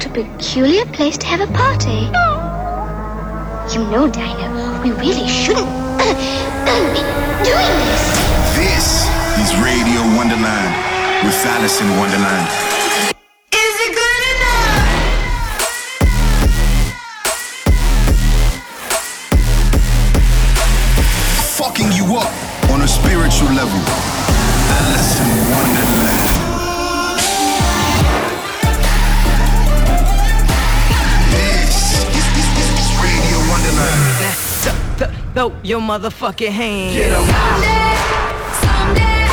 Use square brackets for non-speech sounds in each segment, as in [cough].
What a peculiar place to have a party. You know, Dino, we really shouldn't [coughs] be doing this. This is Radio Wonderland with Alison Wonderland. Throw your motherfucking hands. Someday, someday,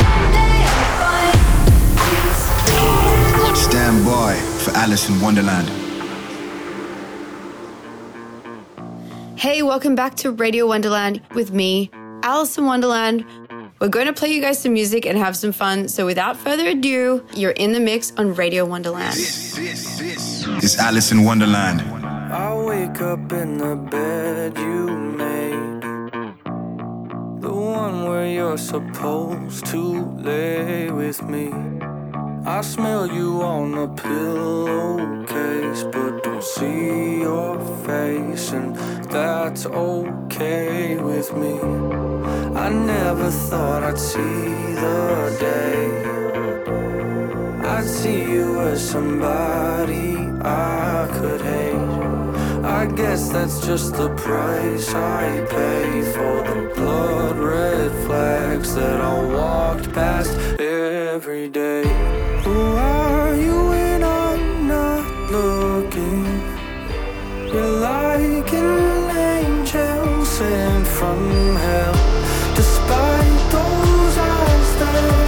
someday. Stand by for Alison Wonderland. Hey, welcome back to Radio Wonderland with me, Alison Wonderland. We're going to play you guys some music and have some fun. So, without further ado, you're in the mix on Radio Wonderland. This, this, this is Alison Wonderland. I wake up in the bed you made. The one where you're supposed to lay with me. I smell you on the pillowcase, but don't see your face, and that's okay with me. I never thought I'd see the day. I'd see you as somebody I could hate. I guess that's just the price I pay for the blood red flags that I walked past every day. Who are you when I'm not looking? You're like an angel sent from hell. Despite those eyes that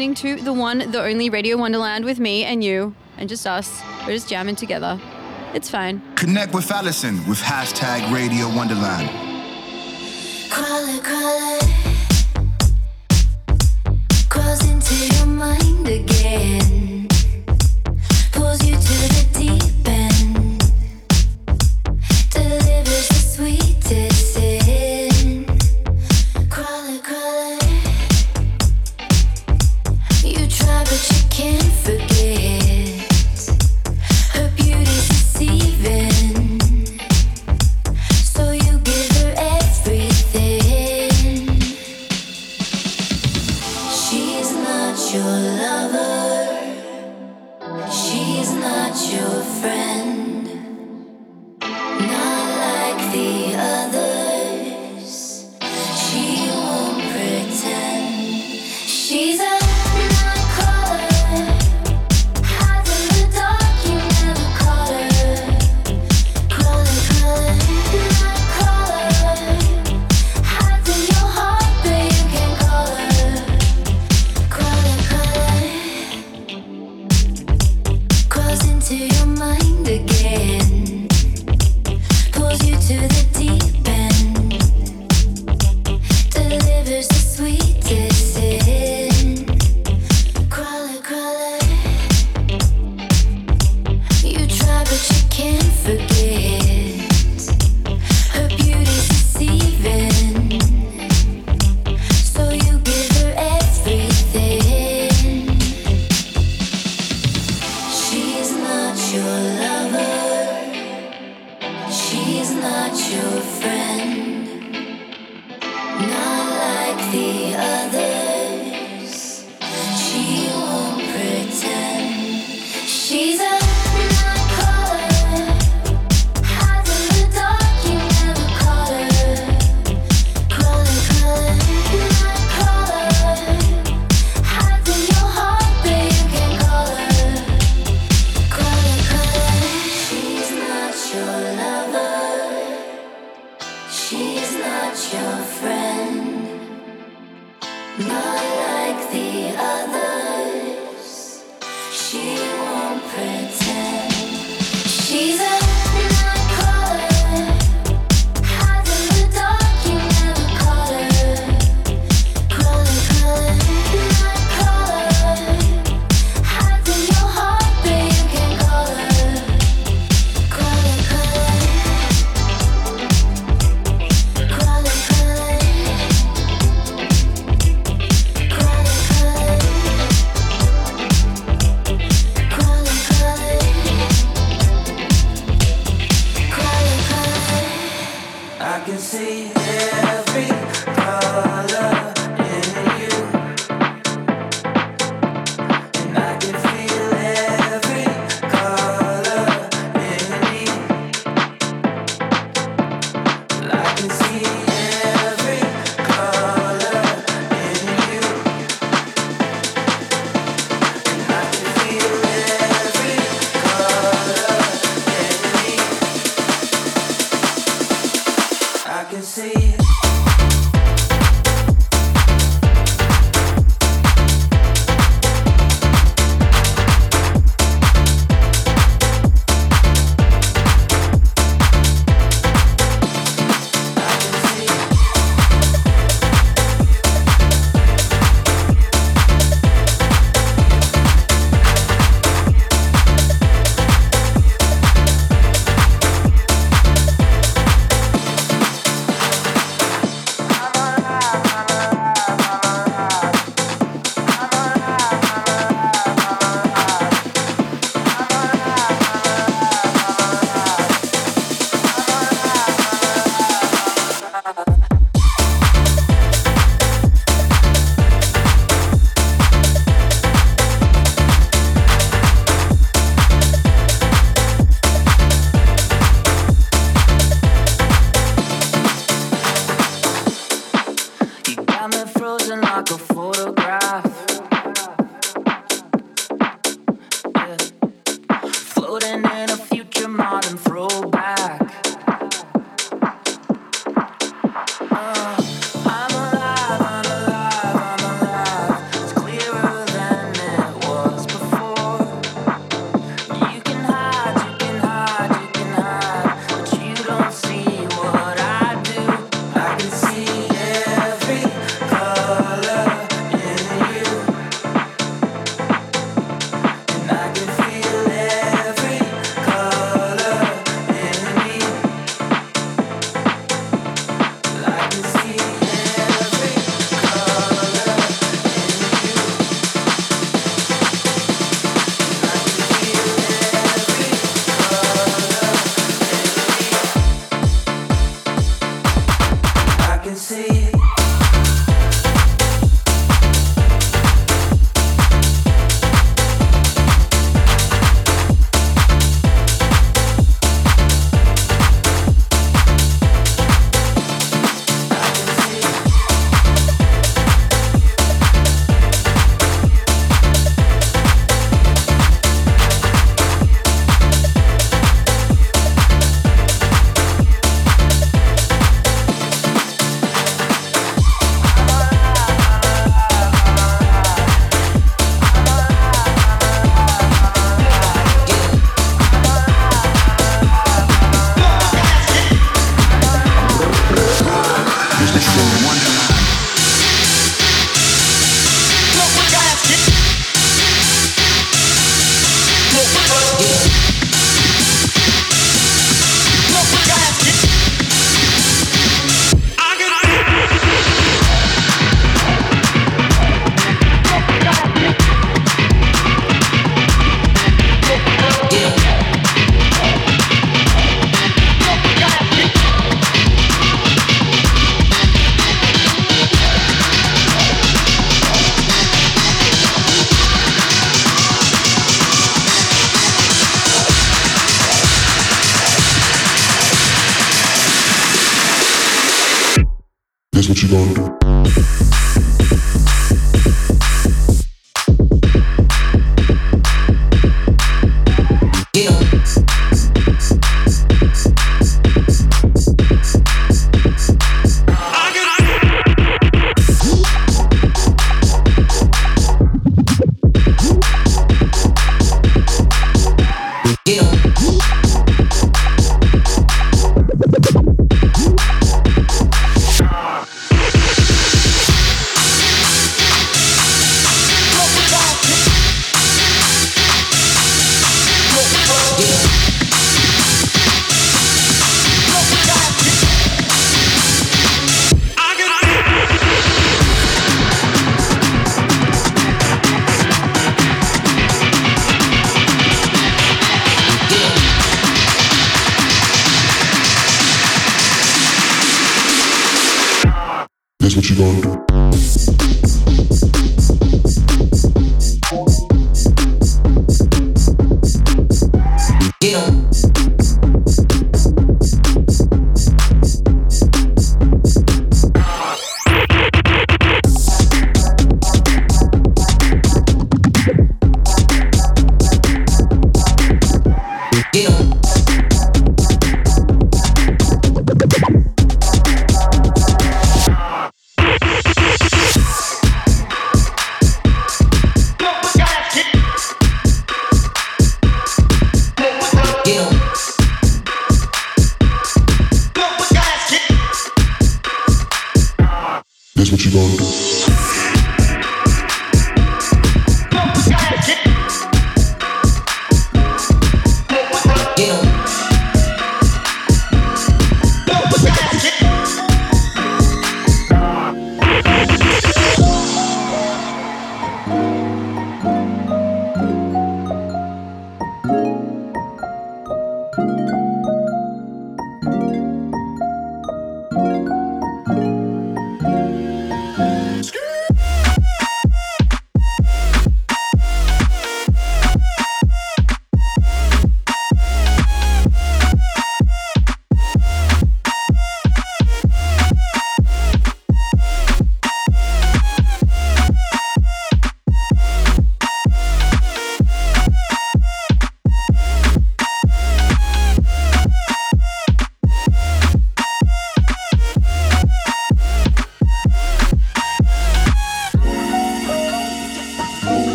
listening to the one, the only Radio Wonderland with me and you and just us. We're just jamming together. It's fine. Connect with Alison with hashtag Radio Wonderland. Crawler, crawler.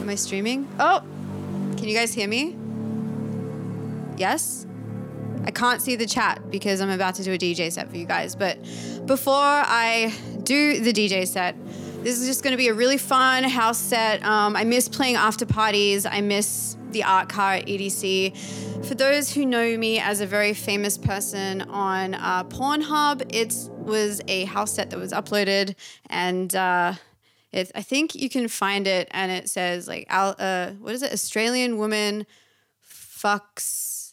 Am I streaming? Oh, can you guys hear me? Yes? I can't see the chat because I'm about to do a DJ set for you guys. But before I do the DJ set, this is just going to be a really fun house set. Um, I miss playing after parties. I miss the art car at EDC. For those who know me as a very famous person on uh, Pornhub, it was a house set that was uploaded, and uh, it, I think you can find it, and it says like, uh, what is it? Australian woman fucks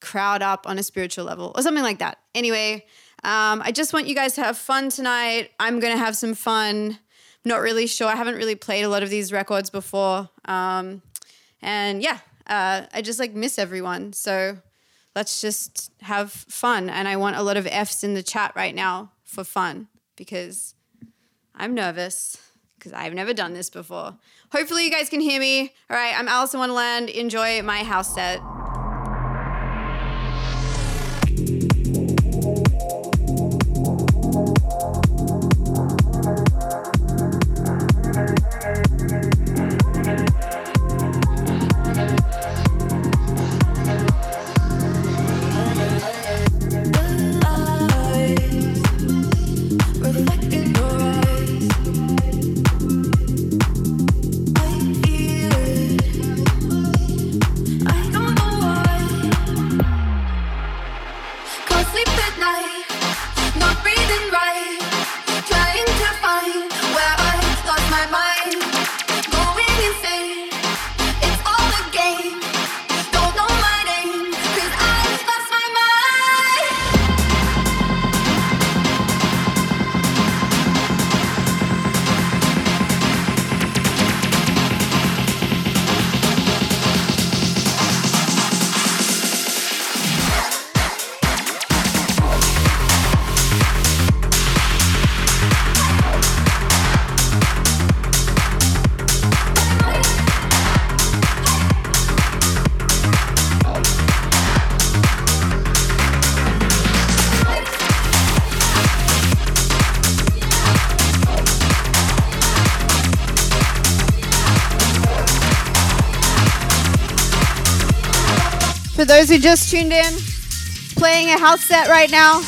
crowd up on a spiritual level or something like that. Anyway, um, I just want you guys to have fun tonight. I'm to have some fun. Not really sure. I haven't really played a lot of these records before. Um, and yeah, uh, I just like miss everyone. So let's just have fun. And I want a lot of F's in the chat right now for fun because I'm nervous because I've never done this before. Hopefully, you guys can hear me. All right, I'm Alison Wonderland. Enjoy my house set. Those who just tuned in, playing a house set right now.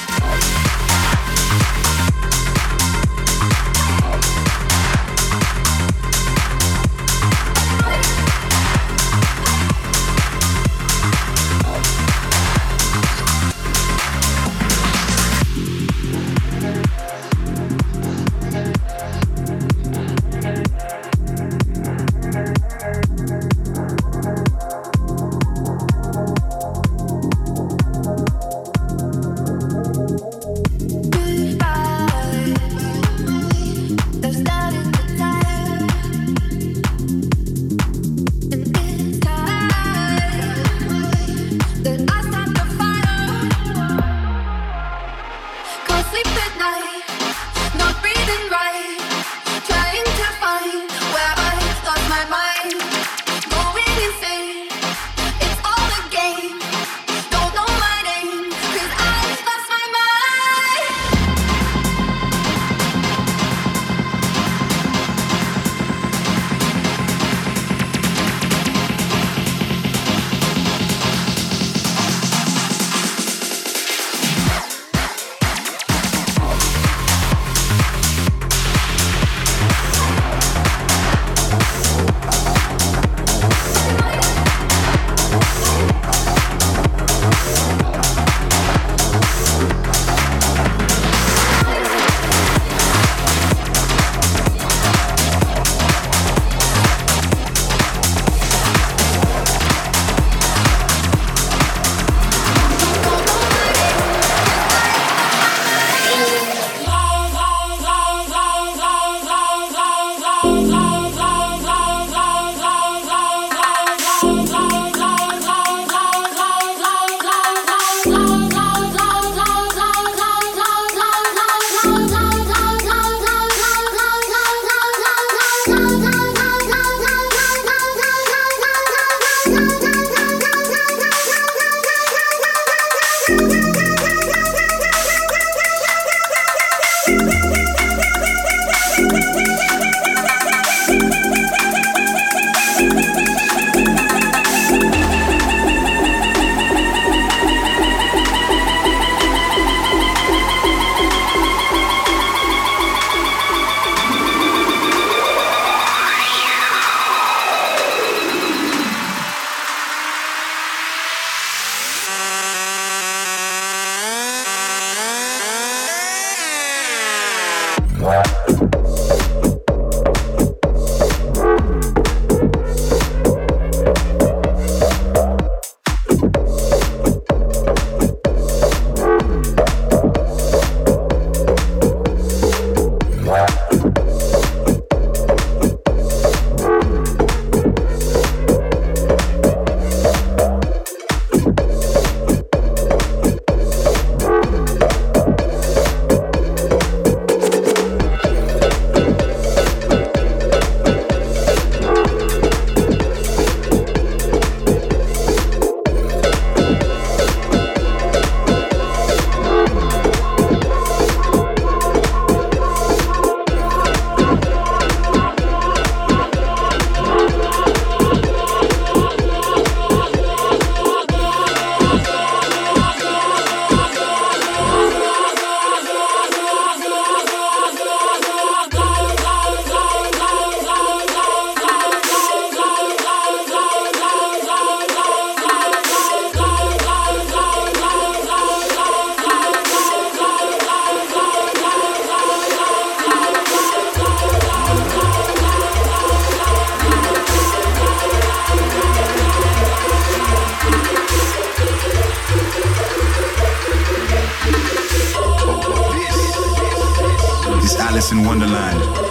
in Wonderland.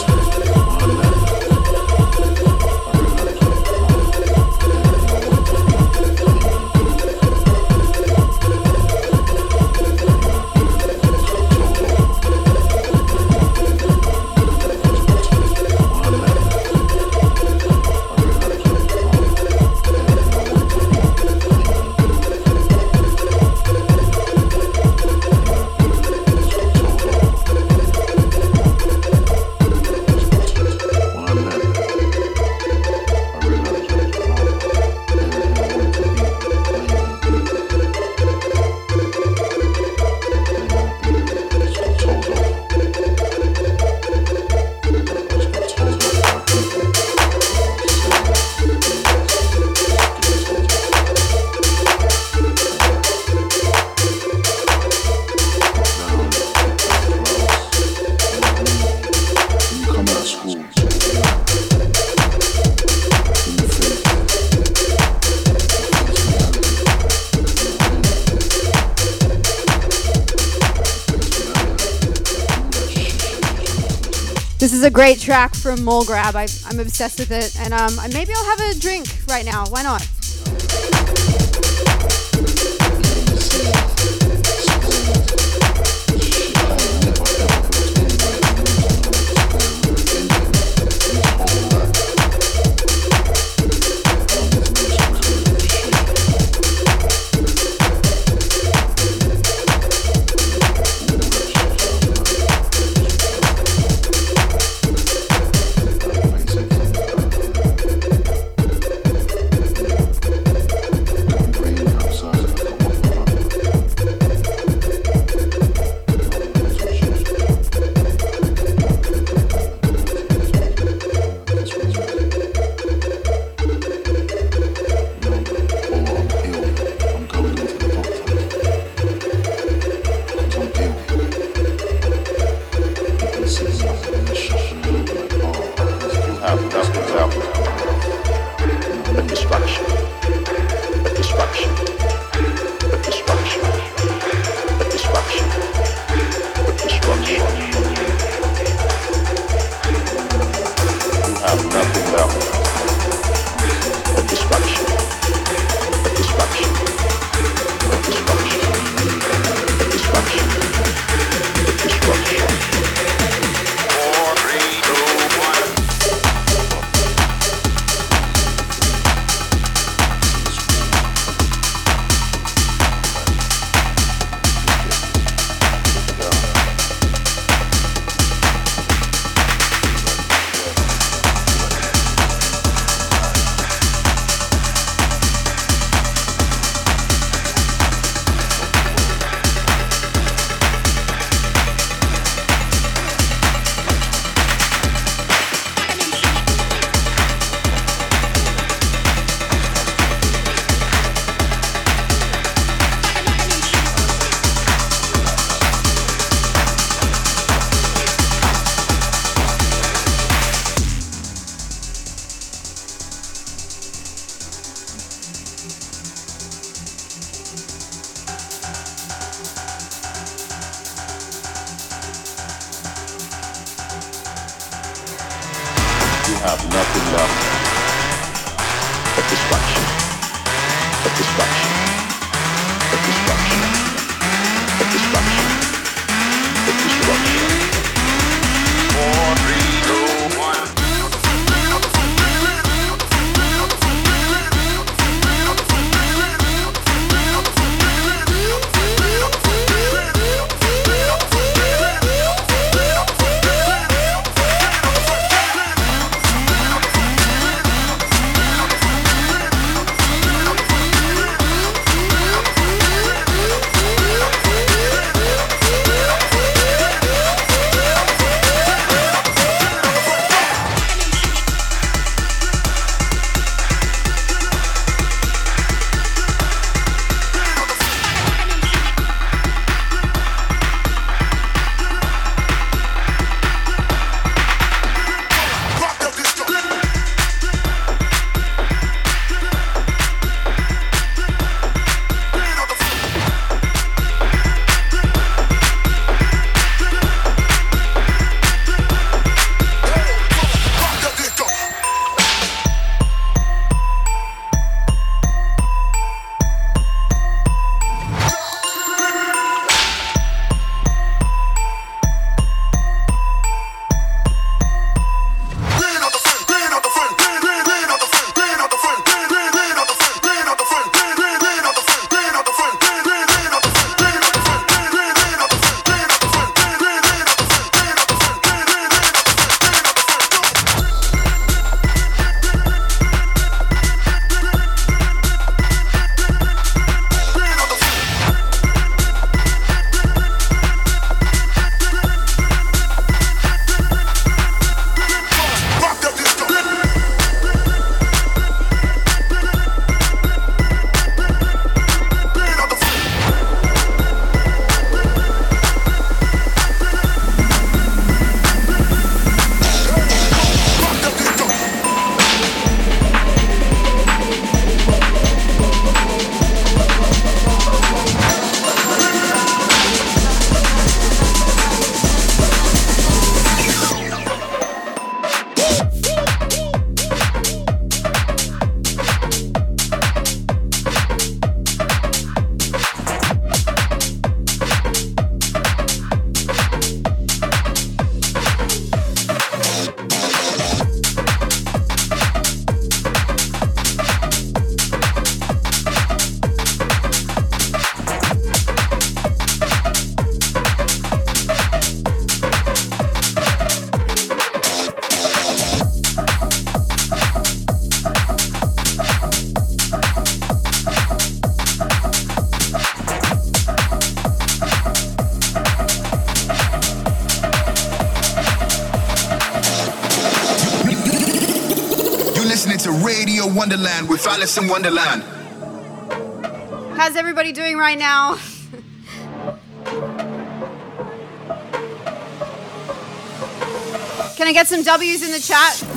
is a great track from Mall Grab. I, am obsessed with it, and um, maybe I'll have a drink right now. Why not? Alison Wonderland. How's everybody doing right now? Can I get some W's in the chat?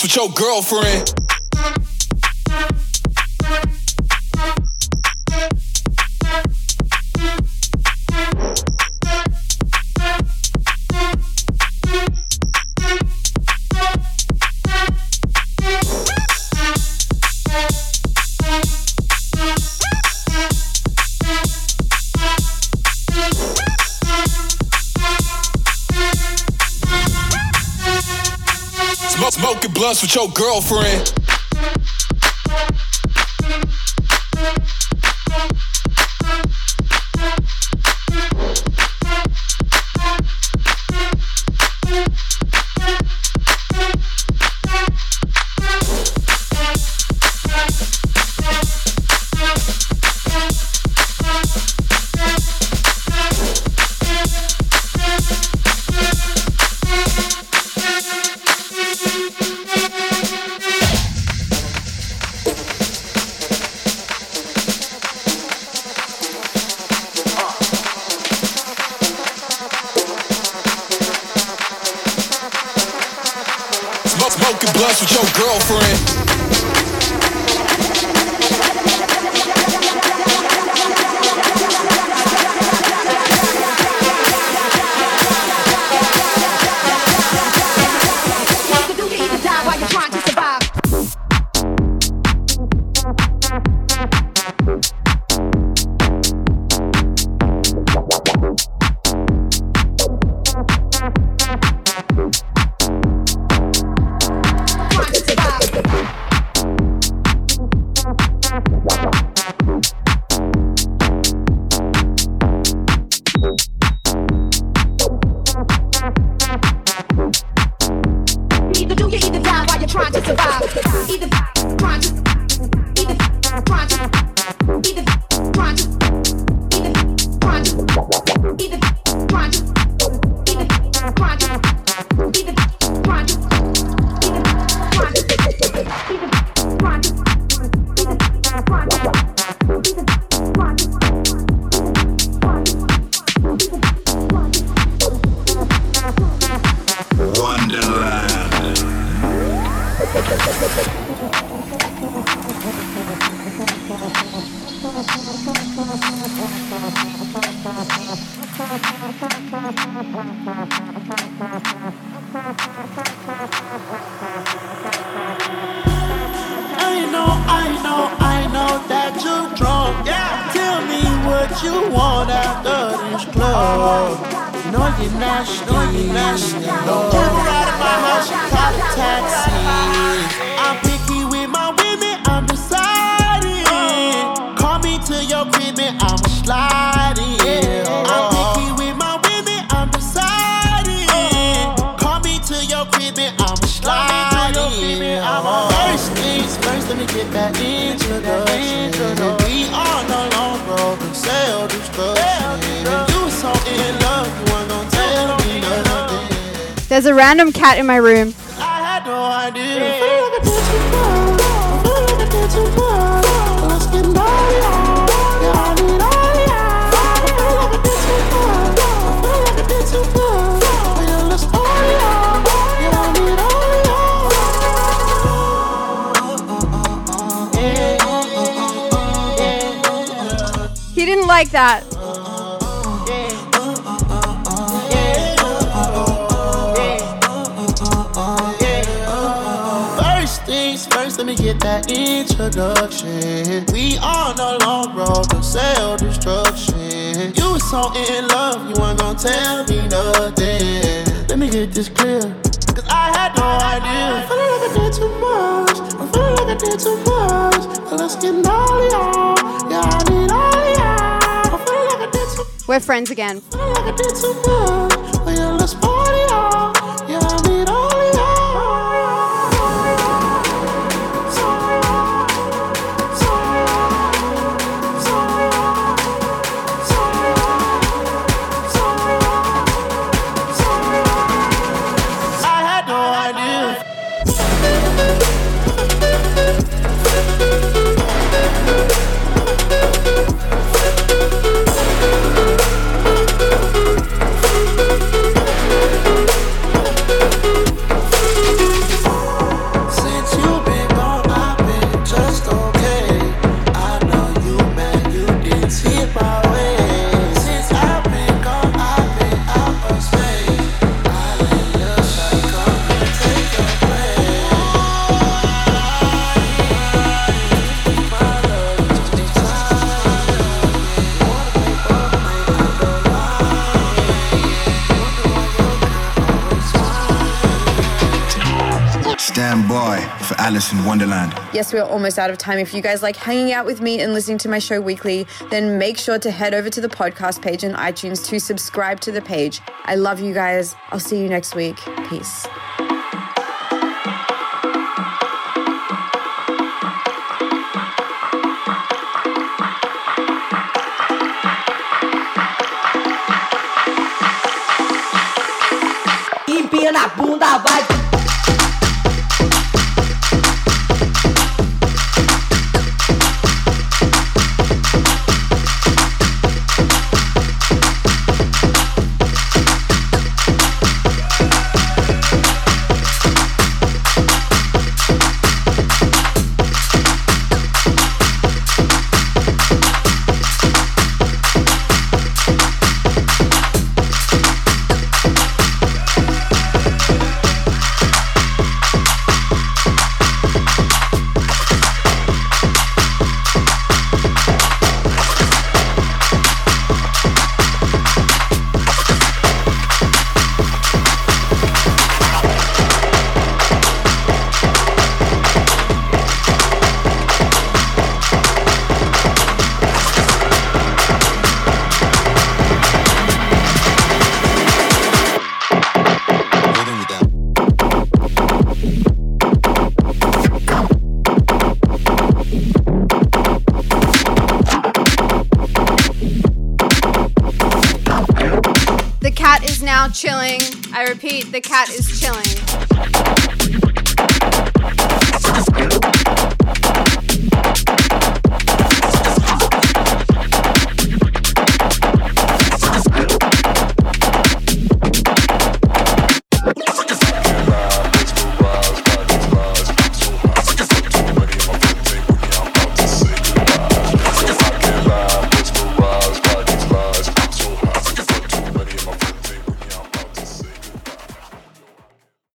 with your girlfriend. with your girlfriend. In my room. I had no idea. Like I Uh, like. First things first, let me get that introduction. We on the long road to self destruction. You was so in love, you weren't gonna tell me nothing. Let me get this clear, cause I had no idea. I feel like I did too much. I feel like I did too much. But let's get naughty, yeah, I need all yeah. I feel like I did too We're friends again. Alison Wonderland. Yes, we're almost out of time. If you guys like hanging out with me and listening to my show weekly, then make sure to head over to the podcast page on iTunes to subscribe to the page. I love you guys. I'll see you next week. Peace. Empina a bunda, vai.